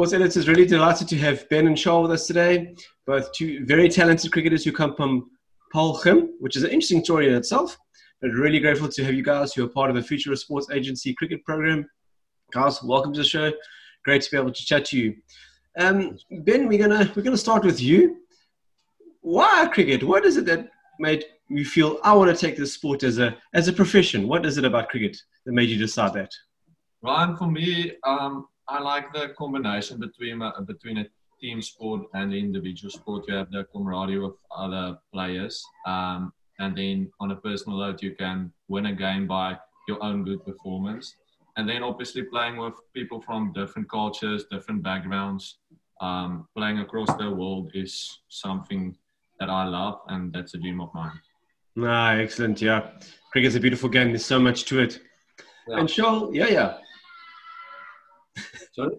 Sports editors, really delighted to have Ben and Charl with us today. Both two very talented cricketers who come from Paarl Gim, which is an interesting story in itself. But really grateful to have you guys who are part of the Future of Sports Agency cricket program. Guys, welcome to the show. Great to be able to chat to you. Um, ben, we're gonna we're gonna start with you. Why cricket? What is it that made you feel I want to take this sport as a as a profession? What is it about cricket that made you decide that? Ryan, for me, um, I like the combination between uh, between a team sport and the individual sport. You have the camaraderie with other players, um, and then on a personal note, you can win a game by your own good performance. And then obviously playing with people from different cultures, different backgrounds, um, playing across the world is something that I love, and that's a dream of mine. Ah, excellent. Yeah, cricket's a beautiful game. There's so much to it. Yeah. And Charl, yeah, yeah. Sorry?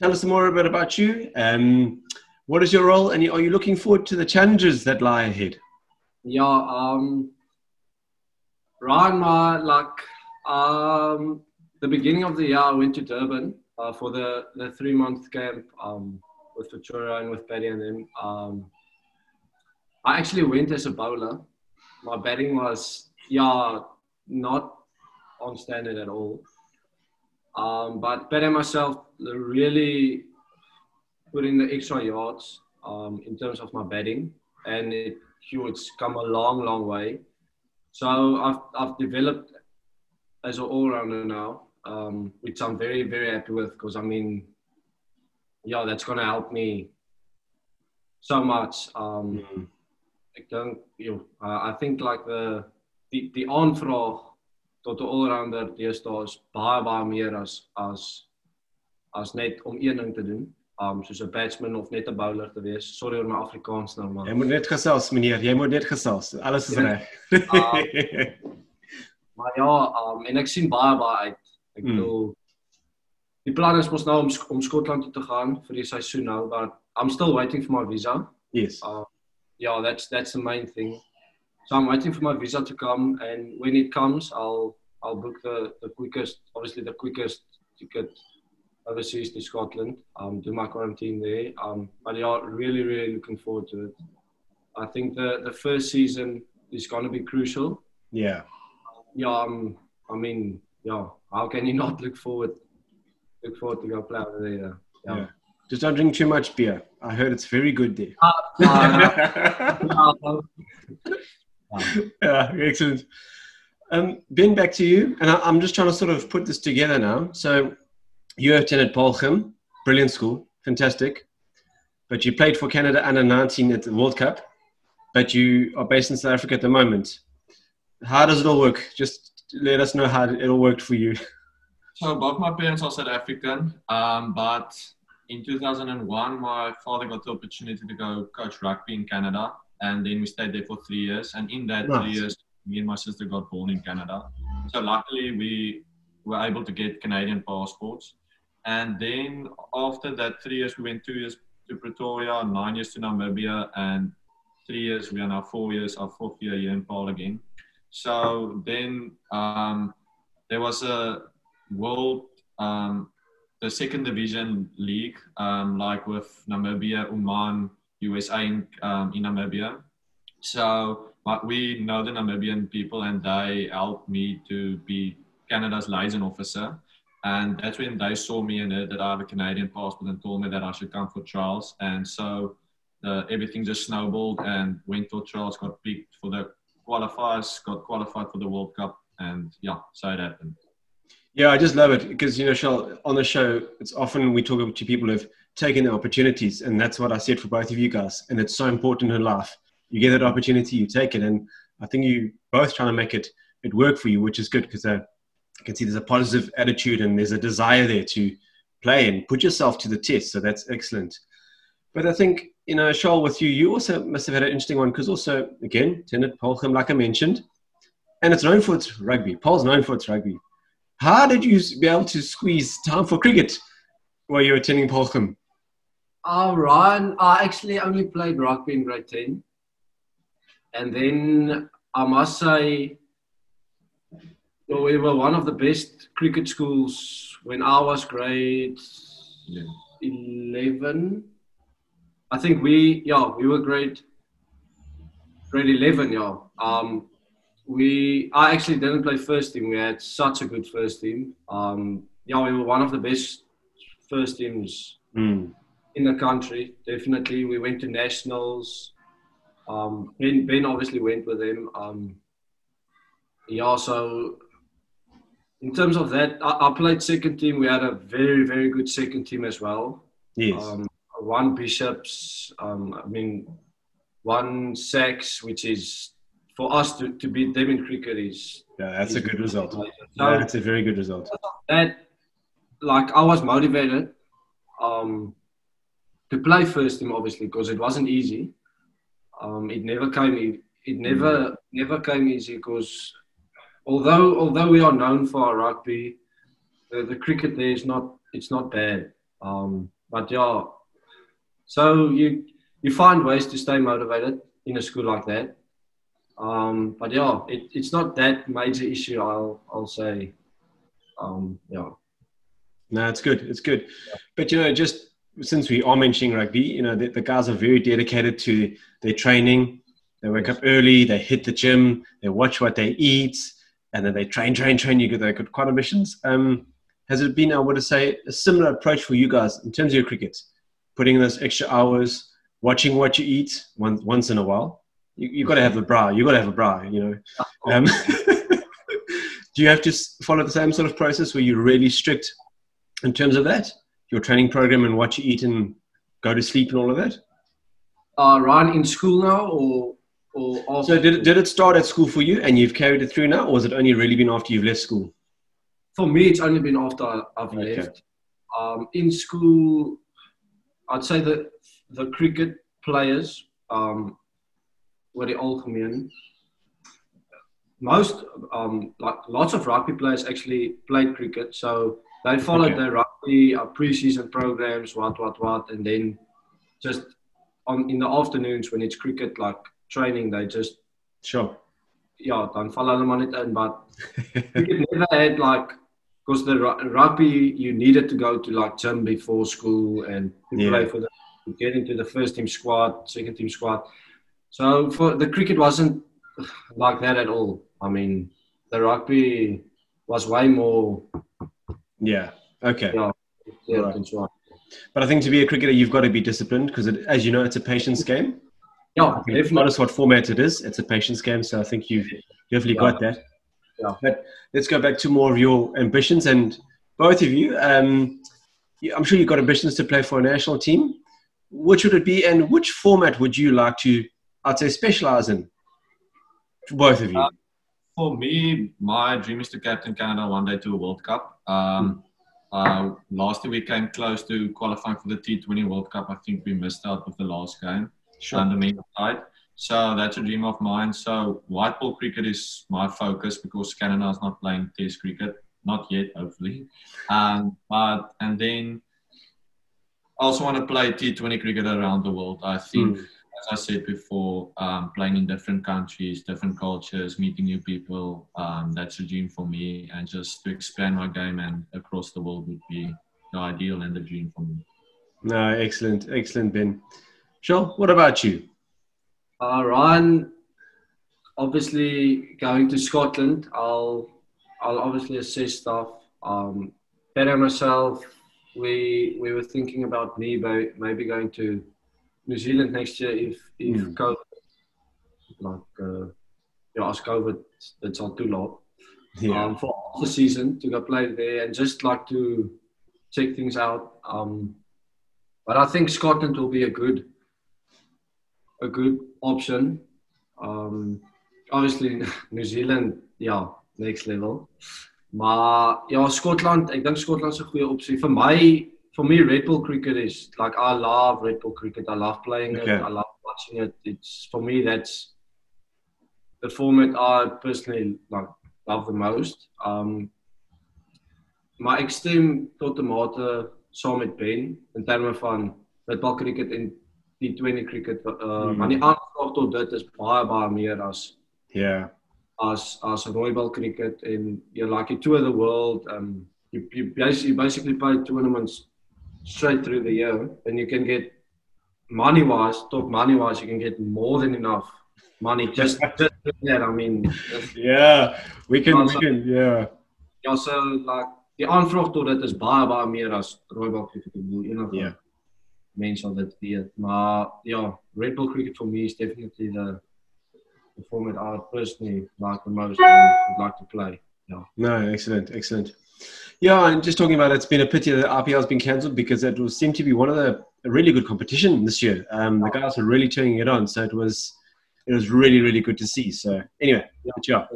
Tell us more a bit about you. Um, what is your role, and are you looking forward to the challenges that lie ahead? Yeah, um, Ryan, my like um, the beginning of the year, I went to Durban uh, for the, the three month camp um, with Futura and with Betty and them. Um, I actually went as a bowler. My batting was yeah not on standard at all. Um, but and myself really put in the extra yards um, in terms of my batting, and it, it's come a long, long way. So I've, I've developed as an all-rounder now, um, which I'm very, very happy with because I mean, yeah, that's going to help me so much. Um, mm. Ek dink, you know, uh, I think like the the, die aanvraag tot 'n allrounder deesdae is baie baie meer as as as net om een ding te doen. Um soos 'n batsman of net 'n bowler te wees. Sorry oor my Afrikaans nou maar. Jy moet net gesels meneer, jy moet net gesels. Alles is reg. um, maar ja, um en ek sien baie baie uit. Ek mm. bedoel die plan is mos nou om om Skotland toe te gaan vir die seisoen nou, but I'm still waiting for my visa. Yes. Uh yeah, that's that's the main thing. So I'm waiting for my visa to come, and when it comes, I'll I'll book the, the quickest, obviously the quickest ticket overseas to Scotland. Um, do my quarantine there. Um, but yeah, really, really looking forward to it. I think the the first season is going to be crucial. Yeah. Yeah. Um, I mean, yeah. How can you not look forward look forward to go play over there? Yeah. yeah. Just don't drink too much beer. I heard it's very good there. Uh, uh, yeah, excellent. Um, ben, back to you. And I, am just trying to sort of put this together now. So you attended Paarl Gim, brilliant school, fantastic. But you played for Canada under 19 at the World Cup, but you are based in South Africa at the moment. How does it all work? Just let us know how it all worked for you. So both my parents are South African, um, but in 2001, my father got the opportunity to go coach rugby in Canada and then we stayed there for three years. And in that nice. three years, me and my sister got born in Canada. So luckily, we were able to get Canadian passports. And then after that three years, we went two years to Pretoria, nine years to Namibia, and three years. We are now four years, our fourth year here in Paarl again. So then um, there was a world, um, the second division league, um, like with Namibia, Oman, USA in, um, in Namibia. So, but we know the Namibian people, and they helped me to be Canada's liaison officer. And that's when they saw me and that I have a Canadian passport and told me that I should come for trials. And so uh, everything just snowballed and went for trials, got picked for the qualifiers, got qualified for the World Cup, and yeah, so it happened. Yeah, I just love it because you know, Charl, on the show, it's often we talk to people who've taking the opportunities. And that's what I said for both of you guys. And it's so important in life. You get that opportunity, you take it. And I think you both trying to make it, it work for you, which is good because uh, I can see there's a positive attitude and there's a desire there to play and put yourself to the test. So that's excellent. But I think, you know, Charles, with you, you also must have had an interesting one because also, again, Tenet Paarl Gim, like I mentioned, and it's known for its rugby. Paarl's known for its rugby. How did you be able to squeeze time for cricket while you were attending Paarl Gim? Uh, Ryan, I actually only played rugby in grade 10. And then I must say, well, we were one of the best cricket schools when I was grade Yeah. 11. I think we, yeah, we were grade, grade 11, yeah. Um, we, I actually didn't play first team. We had such a good first team. Um, yeah, we were one of the best first teams Mm. In the country. Definitely, we went to nationals. Um, ben, ben obviously went with them. Um, yeah, so in terms of that, I, I played second team. We had a very, very good second team as well. Yes. Um, one bishops. Um, I mean, one SACS, which is for us to, to beat them in cricket is. yeah, that's a good result. So That's a very good result. that, like, I was motivated um, to play first team, obviously, because it wasn't easy. Um, it never came. It never, never came easy because although although we are known for our rugby, the, the cricket there is not. It's not bad. Um, but yeah, so you you find ways to stay motivated in a school like that. Um, but yeah, it, it's not that major issue. I'll I'll say. Um, yeah. No, it's good. It's good. But you know, just since we are mentioning rugby, you know, the, the guys are very dedicated to their training. They wake up early, they hit the gym, they watch what they eat, and then they train, train, train. You get they've got quite ambitions. Um, has it been, I would say, a similar approach for you guys in terms of your cricket? Putting in those extra hours, watching what you eat once once in a while. You you got to have a bra. You've got to have a bra. You know. Um, do you have to follow the same sort of process where you're really strict in terms of that? Your training program and what you eat and go to sleep and all of that? Uh, Ryan in school now or or after? So did it, did it start at school for you and you've carried it through now or has it only really been after you've left school? For me, it's only been after I've Okay. left. Um, in school, I'd say that the cricket players um, were the old community. Most, um, like lots of rugby players actually played cricket, so they followed Okay. the rugby uh, preseason programs, what, what, what, and then just on in the afternoons when it's cricket like training, they just Sure. ja, dan val hulle maar net in. But you never had like, because the rugby, you needed to go to like gym before school and to Yeah. play for the, to get into the first team squad, second team squad. So for the cricket wasn't like that at all. I mean, the rugby was way more. Yeah. Okay. Yeah. Yeah, Right. that's right. But I think to be a cricketer, you've got to be disciplined because, as you know, it's a patience game. Yeah, Regardless definitely. what format it is, it's a patience game. So I think you've definitely Yeah. got that. Yeah. But let's go back to more of your ambitions and both of you. Um, I'm sure you've got ambitions to play for a national team. Which would it be, and which format would you like to, I'd say, specialize in? For both of you. Uh, For me, my dream is to captain Canada one day to a World Cup. Um, uh, last year we came close to qualifying for the T20 World Cup. I think we missed out with the last game sure. on the men's side. So that's a dream of mine. So white ball cricket is my focus because Canada is not playing Test cricket, not yet, hopefully. Um, but and then I also want to play T20 cricket around the world. I think, Mm. As I said before, um, playing in different countries, different cultures, meeting new people. Um, that's a dream for me, and just to expand my game and across the world would be the ideal and the dream for me. No, excellent, excellent, Ben. Sure. What about you? Uh, Ryan, obviously going to Scotland, I'll I'll obviously assess stuff. Um, Ben and myself, we we were thinking about me by maybe going to New Zealand next year if if Mm. COVID like uh, yeah, as COVID it's not too long. Yeah. Um, for the season to go play there and just like to check things out. Um, but I think Scotland will be a good a good option. Um, obviously New Zealand, ja, next level. Maar ja, Skotland, ek dink Skotland 'n goeie opsie vir my. For me, Red Bull cricket is like I love Red Bull cricket. I love playing Okay. it. I love watching it. It's for me that's the format I personally like love the most. Um, maar ek stem tot 'n mate saam met Ben in terme van Red Bull cricket en die 20 cricket uh, Hmm. maar die aanslag tot dit is baie baie meer as Yeah. as as rooibal cricket and you like you tour the world um you you basically, you basically play tournaments straight through the year, then you can get money wise, talk money wise, you can get more than enough money just just that. I mean, yeah, we can, we can, yeah. Ja, so like die aanvraag tot dit is baie baie meer as Royal cricket bedoel enige Yeah. mense sal dit weet. Maar ja, Red Bull cricket for me is definitely the the format I personally like the most and would like to play. No, excellent, excellent. Yeah, and just talking about it, it's been a pity that IPL has been cancelled because it was seemed to be one of the really good competition this year. Um, the guys are really turning it on, so it was it was really really good to see. So anyway, Yeah. but yeah,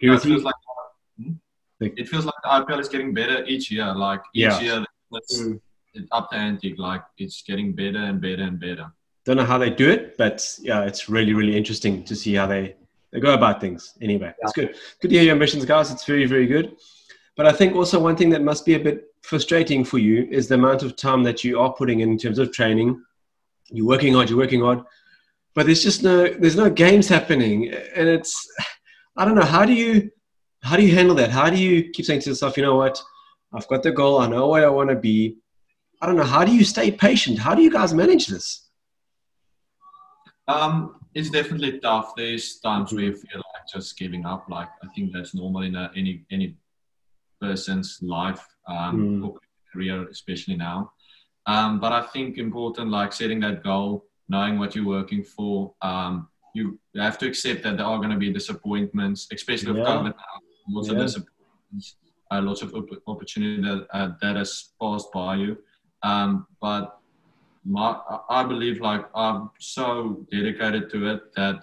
Yeah, it feels like Hmm? It feels like the IPL is getting better each year. Like each Yeah. year, it's, Mm. it's up the ante. Like it's getting better and better and better. Don't know how they do it, but yeah, it's really really interesting to see how they they go about things. Anyway, it's good. Good to hear your ambitions, guys. It's very very good. But I think also one thing that must be a bit frustrating for you is the amount of time that you are putting in terms of training. You're working hard. You're working hard, but there's just no there's no games happening, and it's I don't know how do you how do you handle that? How do you keep saying to yourself, you know what, I've got the goal. I know where I want to be. I don't know. How do you stay patient? How do you guys manage this? Um, it's definitely tough. There's times where you feel like just giving up. Like I think that's normal in a, any any person's life um, Mm. career, especially now. Um, but I think important, like setting that goal, knowing what you're working for. Um, you have to accept that there are going to be disappointments, especially with Yeah. COVID now. Lots Yeah. of disappointments, uh, lots of op- opportunity that uh, that has passed by you. Um, but my, I believe like I'm so dedicated to it that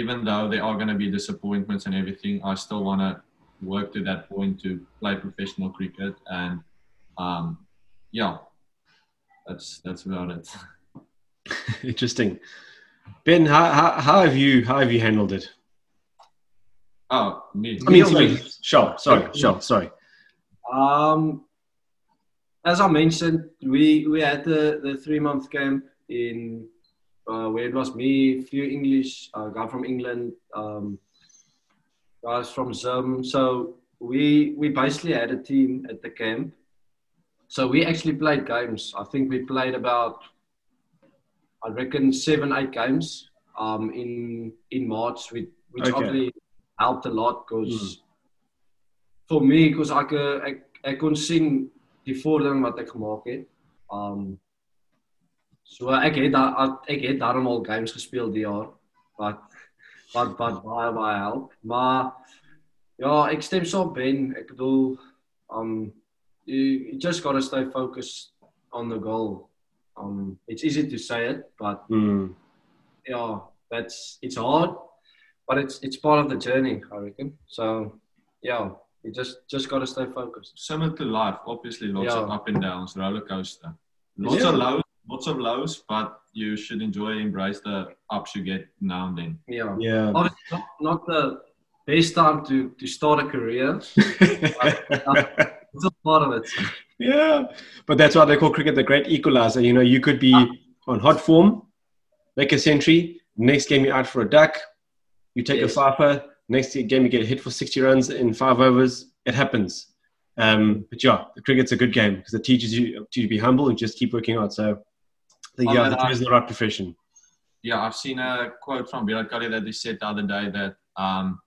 even though there are going to be disappointments and everything, I still want to work to that point to play professional cricket. And um, yeah, that's that's about it. Interesting. Ben, how, how, how have you how have you handled it? Oh, me. I mean, Yeah, sorry, mate. sure, sorry, sure, sorry. Um, as I mentioned, we we had the, the three month camp in uh, where it was me, few English, a guy from England, um, guys from Zim. So we we basically had a team at the camp. So we actually played games. I think we played about, I reckon seven eight games um, in in March, which, which Okay. obviously helped a lot because Mm. vir my kos ek eh, ek ek kon sien die vordering wat ek gemaak het. Um so ek het ek het daarom al games gespeel die jaar wat wat wat baie baie help. Maar ja, ek stem saam Ben. Ek bedoel um you, you just got to stay focused on the goal. Um it's easy to say it, but Mm. yeah, that's it's hard, but it's it's part of the journey, I reckon. So yeah, you just just gotta stay focused. Similar to life, obviously, lots Yeah. of up and downs, roller coaster. Lots Yeah. of lows, lots of lows, but you should enjoy, embrace the ups you get now and then. Yeah, Yeah. obviously not, not the best time to to start a career. It's a part of it. yeah. But that's why they call cricket the great equalizer. You know, you could be on hot form, make a century, next game you're out for a duck, you take Yes. a fifer, next game you get hit for 60 runs in five overs. It happens. Um, but yeah, the cricket's a good game because it teaches you to be humble and just keep working hard. So I think, yeah, that is the right profession. Yeah, I've seen a quote from Virat Kohli that he said the other day that um,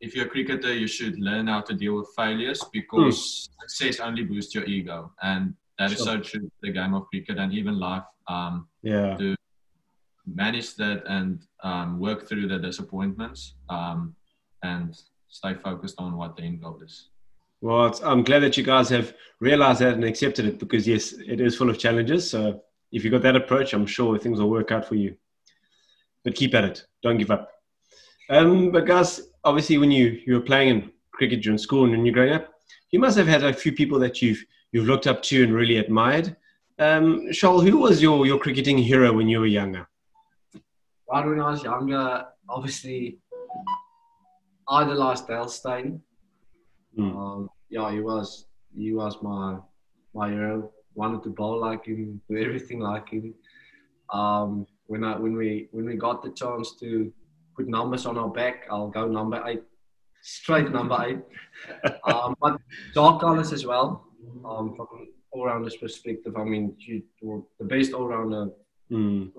if you're a cricketer, you should learn how to deal with failures because success only boosts your ego, and that is Sure. so true. The game of cricket and even life. Um, Yeah. To manage that and um, work through the disappointments um, and stay focused on what the end goal is. Well, I'm glad that you guys have realized that and accepted it because, yes, it is full of challenges. So if you got that approach, I'm sure things will work out for you. But keep at it. Don't give up. Um, but, guys, obviously, when you, you were playing in cricket during school and when you're growing up, you must have had a few people that you've, you've looked up to and really admired. Um, Charl, who was your, your cricketing hero when you were younger? Right when I was younger, obviously idolized Dale Steyn. Mm. Um, yeah, he was he was my my hero. Wanted to bowl like him, do everything like him. Um, when I when we when we got the chance to put numbers on our back, I'll go number eight, straight number eight. um, but Jacques Kallis as well. Um, from all rounder's perspective, I mean, you, the best all rounder Mm.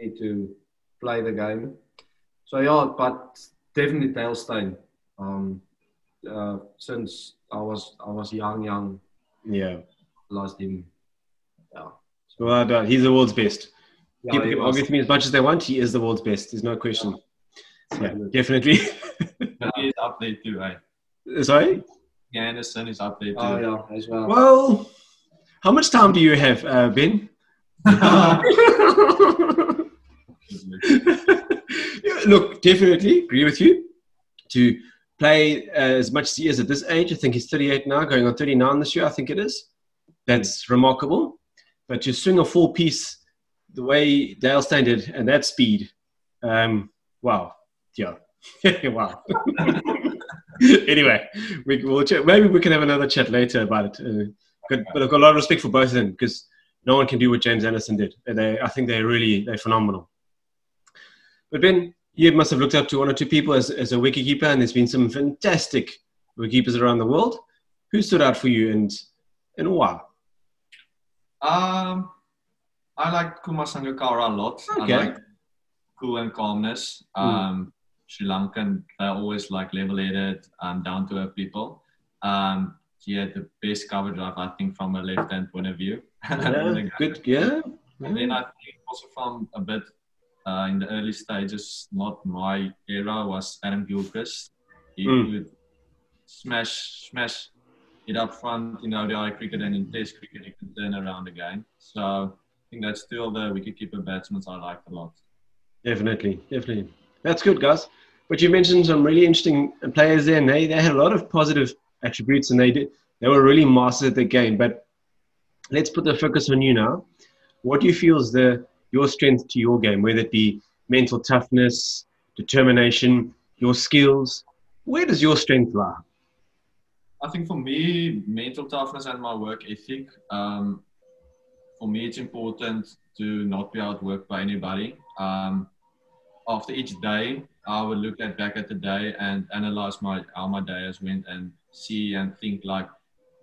need to play the game. So yeah, but definitely Dale Steyn. Um, uh, since I was I was young, young, Yeah. lost him. Yeah. Well done. He's the world's best. yeah People can argue with me as much as they want. He is the world's best. There's no question. Yeah, definitely. He's up there too, eh? Sorry. Yeah, Anderson is up there too. Oh yeah, as well. Well, how much time do you have, uh, Ben? Look, definitely agree with you. To play uh, as much as he is at this age, I think he's 38 now, going on 39 this year, I think it is. That's remarkable. But to swing a full piece the way Dale Steyn did and that speed, um, wow. Yeah. wow. anyway, we, we'll ch- maybe we can have another chat later about it. Uh, but I've got a lot of respect for both of them because no one can do what James Anderson did. They, I think they're really they're phenomenal. But Ben, you must have looked up to one or two people as, as a wicketkeeper, and there's been some fantastic wicketkeepers around the world. Who stood out for you and and why? Um, I like Kumar Sangakkara a lot. Okay. I like cool and calmness. Um, Sri Lankan, they're always like level-headed and down-to-earth people. Um, he had the best cover drive, I think, from a left-hand point of view. Yeah, good, yeah. And then I think also from a bit uh, in the early stages, not my era, was Adam Gilchrist. He Mm. would smash, smash up front in ODI cricket and in Test cricket, he can turn around again. So I think that's still the wicketkeeper batsmen I like a lot. Definitely, definitely. That's good, guys. But you mentioned some really interesting players there, and they, they had a lot of positive attributes, and they did they were really masters at the game. But let's put the focus on you now. What do you feel is the your strength to your game, whether it be mental toughness, determination, your skills? Where does your strength lie? I think for me, mental toughness and my work ethic. Um, for me, it's important to not be outworked by anybody. Um, after each day, I would look at back at the day and analyze my how my day has went and see and think like,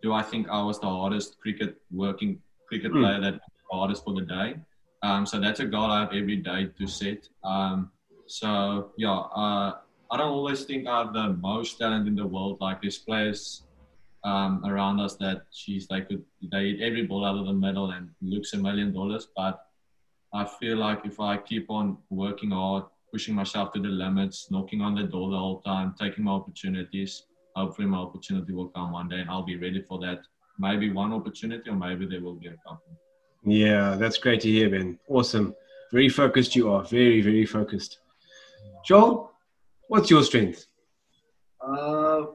do I think I was the hardest cricket working cricket Mm. player that the hardest for the day? Um, so that's a goal I have every day to set. Um, so yeah, uh, I don't always think I have the most talent in the world. Like there's players um, around us that she's they could they hit every ball out of the middle and looks a million dollars. But I feel like if I keep on working hard, pushing myself to the limits, knocking on the door the whole time, taking my opportunities, hopefully my opportunity will come one day and I'll be ready for that. Maybe one opportunity or maybe there will be a couple. Yeah, that's great to hear, Ben. Awesome. Very focused you are. Very, very focused. Charl, what's your strength? Uh,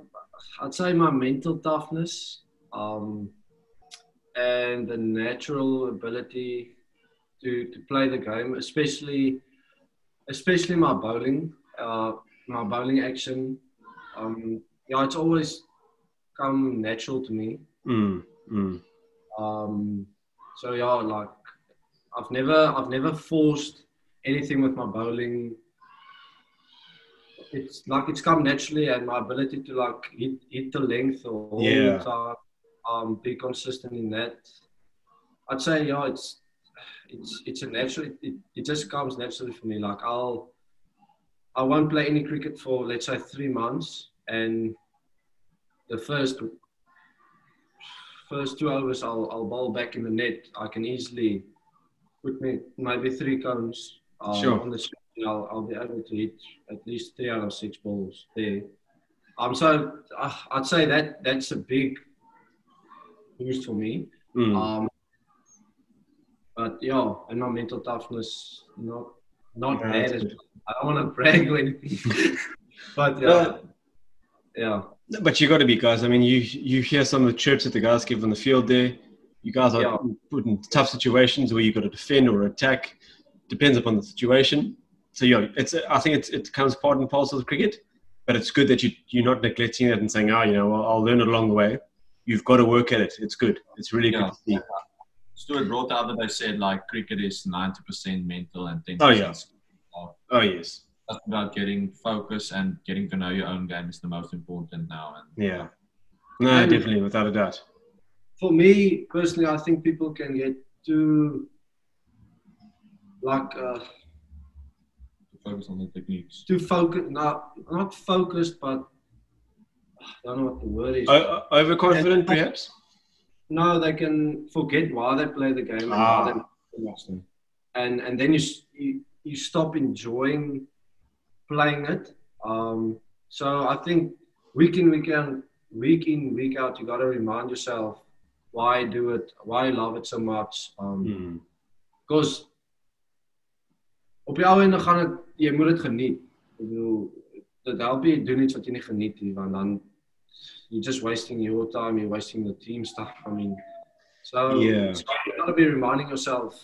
I'd say my mental toughness um, and the natural ability to, to play the game, especially especially my bowling, uh, my bowling action. Um, yeah, it's always come natural to me. Mm, mm. Um, so yeah, like I've never I've never forced anything with my bowling. It's like it's come naturally, and my ability to like hit hit the length or hold Yeah. the time, um, be consistent in that. I'd say yeah, it's it's it's a natural. It, it just comes naturally for me. Like I'll I won't play any cricket for let's say three months, and the first first two overs I'll, I'll bowl back in the net. I can easily put me maybe three cones um, Sure. on the. I'll, I'll be able to hit at least three out of six balls there. Um, so uh, I'd say that that's a big boost for me. Mm. Um, but yeah, and my mental toughness not not Yeah, bad. As well. I don't want to brag or anything, but yeah, Uh, yeah. But you got to be guys. I mean, you you hear some of the chirps that the guys give on the field. There, you guys are Yeah. put in tough situations where you've got to defend or attack. Depends upon the situation. So yeah, it's I think it's it comes part and parcel of cricket. But it's good that you you're not neglecting it and saying, oh, you know, I'll, I'll learn it along the way. You've got to work at it. It's good. It's really Yeah. good to see. Stuart Broad the other day said like cricket is 90% mental and 10% Oh, yeah. skill. Oh yes, That's about getting focus and getting to know your own game is the most important now. And yeah. No, And- definitely, without a doubt. for me personally, I think people can get too like uh, focus on the techniques. too focused. Not not focused, but I don't know what the word is. O- o- overconfident, perhaps. no, they can forget why they play the game and Ah. why they and and then you, you you stop enjoying playing it. Um, so I think week in week out, week in week out, you got to remind yourself why do it, why you love it so much. Um, Hmm. Because op die ou ende gaan dit jy moet dit geniet. Ek bedoel dit help jy doen iets wat jy nie geniet nie want dan you're just wasting your time, you're wasting the team stuff. I mean, so, Yeah. so you got to be reminding yourself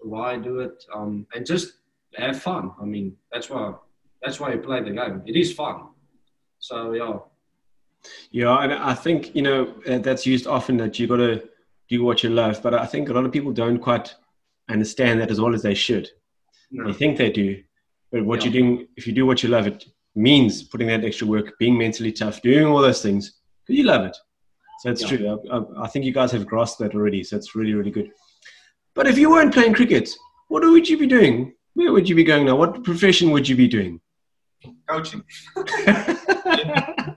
why do it um, and just have fun. I mean, that's why that's why you play the game. It is fun. So yeah, Yeah, and I think you know uh, that's used often that you got to do what you love, but I think a lot of people don't quite understand that as well as they should. no, They think they do, but what Yeah. you're doing, if you do what you love, it means putting that extra work, being mentally tough, doing all those things because you love it. So it's Yeah. true. I, I, I think you guys have grasped that already. So it's really, really good. But if you weren't playing cricket, what would you be doing? Where would you be going now? What profession would you be doing? Coaching.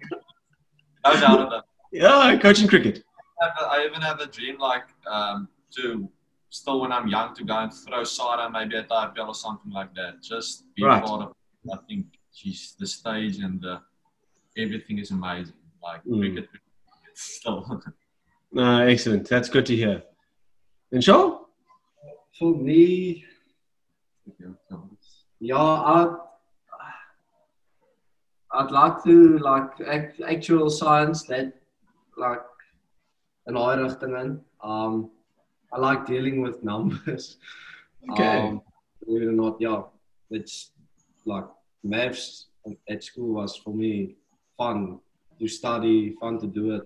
No doubt of that. yeah, coaching cricket. I have a- I even have a dream like um, to still when I'm young to go and throw Sada maybe at IPL or something like that. Just be Right. part of. I think geez, the stage and the everything is amazing. Like Mm. cricket, still. Uh, excellent. That's good to hear. And Charl? for me, yeah, I I'd like to like act, actuarial science that like in daai rigting in. Um, I like dealing with numbers. Okay. Um, believe it or not, yeah, it's like maths at school was for me fun to study, fun to do it.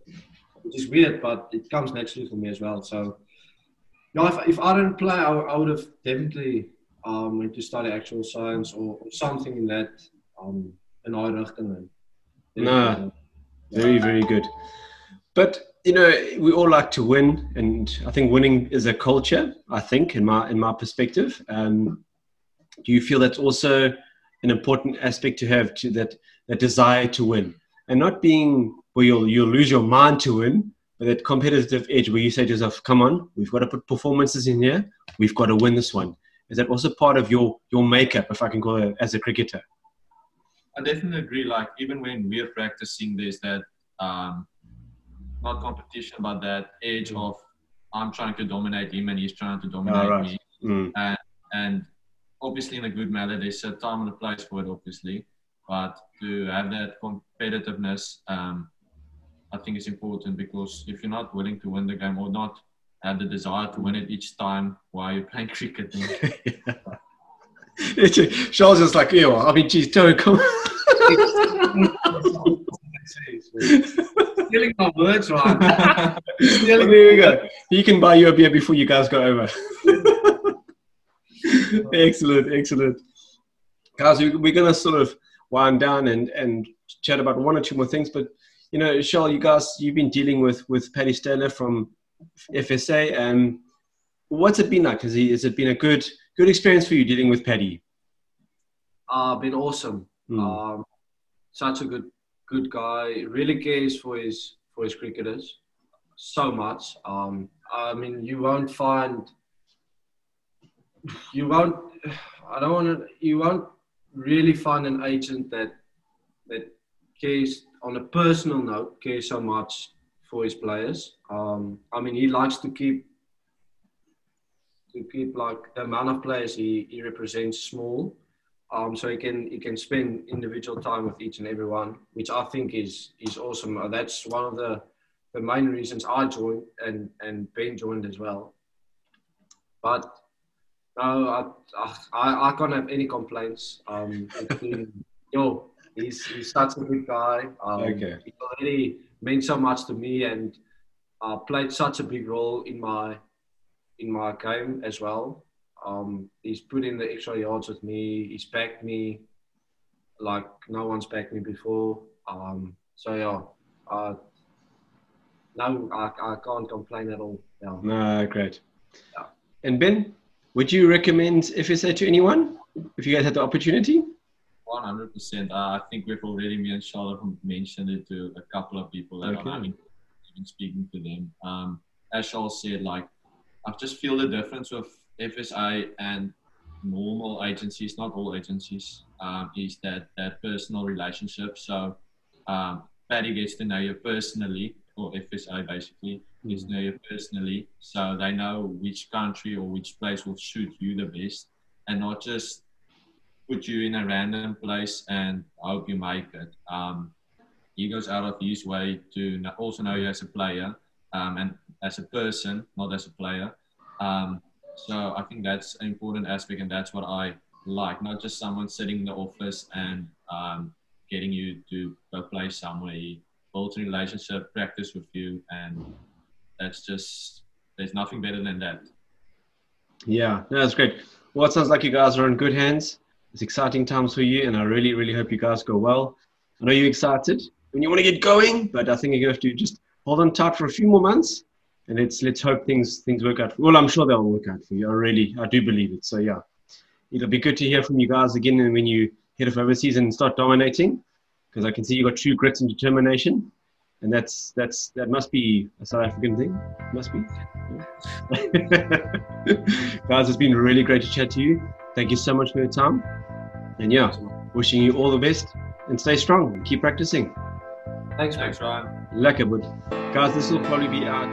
Which is weird, but it comes naturally for me as well. So, yeah, if, if I didn't play, I, I would have definitely um, went to study actuarial science or, or something in that um, in in. No. Very, very good. But you know, we all like to win, and I think winning is a culture. I think, in my in my perspective, um, do you feel that's also an important aspect to have to that that desire to win, and not being where you'll you'll lose your mind to win, but that competitive edge where you say to yourself, "Come on, we've got to put performances in here. We've got to win this one." Is that also part of your your makeup, if I can call it, as a cricketer? I definitely agree. Like even when we're practicing, there's that um, not competition, but that edge of I'm trying to dominate him and he's trying to dominate Ah, right. me. Mm. and obviously in a good manner there's a time and a place for it obviously but to have that competitiveness um, i think is important because if you're not willing to win the game or not have the desire to win it each time while you're playing cricket then It's- Charles is like, yeah, I mean, geez, don't come. Stealing my words, right? there we go. He can buy you a beer before you guys go over. excellent, excellent. Guys, we- we're going to sort of wind down and, and chat about one or two more things. But, you know, Charles, you guys, you've been dealing with, with Paddy Staler from FSA. And what's it been like? Has, he, has it been a good good experience for you dealing with Paddy? uh, been awesome. Hmm. Um, such a good good guy. Really cares for his for his cricketers so much. Um, I mean, you won't find you won't. I don't want to. You won't really find an agent that that cares on a personal note cares so much for his players. Um, I mean, he likes to keep to keep like the amount of players he, he represents small um, so he can he can spend individual time with each and everyone, which I think is is awesome. Uh, That's one of the the main reasons I joined and and Ben joined as well. But no, I I, I can't have any complaints. Um, been- yo, he's he's such a good guy. Um, Okay. He already meant so much to me and uh, played such a big role in my in my game as well. Um, he's put in the extra yards with me. He's backed me like no one's backed me before. Um, so yeah, uh, no, I, I can't complain at all. Yeah. No, great. Yeah. And Ben, would you recommend FSA to anyone if you guys had the opportunity? 100%. Uh, I think we've already, me and Charlotte mentioned it to a couple of people that Okay. I'm having, been speaking to them. Um, as Charles said, like, I just feel the difference with FSA and normal agencies, not all agencies, um, is that, that personal relationship. So, um, Paddy gets to know you personally, or FSA basically, gets to know you personally. So they know which country or which place will suit you the best and not just put you in a random place and hope you make it. Um, he goes out of his way to also know you as a player um, and as a person, not as a player. Um, so I think that's an important aspect, and that's what I like. Not just someone sitting in the office and um, getting you to go play somewhere. He builds a relationship, practice with you, and that's just there's nothing better than that. Yeah, no, that's great. Well, it sounds like you guys are in good hands. It's exciting times for you, and I really, really hope you guys go well. I know you're excited and you want to get going, but I think you have to just hold on tight for a few more months, and let's let's hope things things work out. For, Well, I'm sure they'll work out for you. I really, I do believe it. So yeah, it'll be good to hear from you guys again, and when you head off overseas and start dominating, because I can see you got true grit and determination, and that's that's that must be a South African thing. Must be. Guys, it's been really great to chat to you. Thank you so much for your time. And yeah, wishing you all the best and stay strong keep practicing. Thanks. Thanks, Ryan. Lekker, bud. Guys, this will probably be out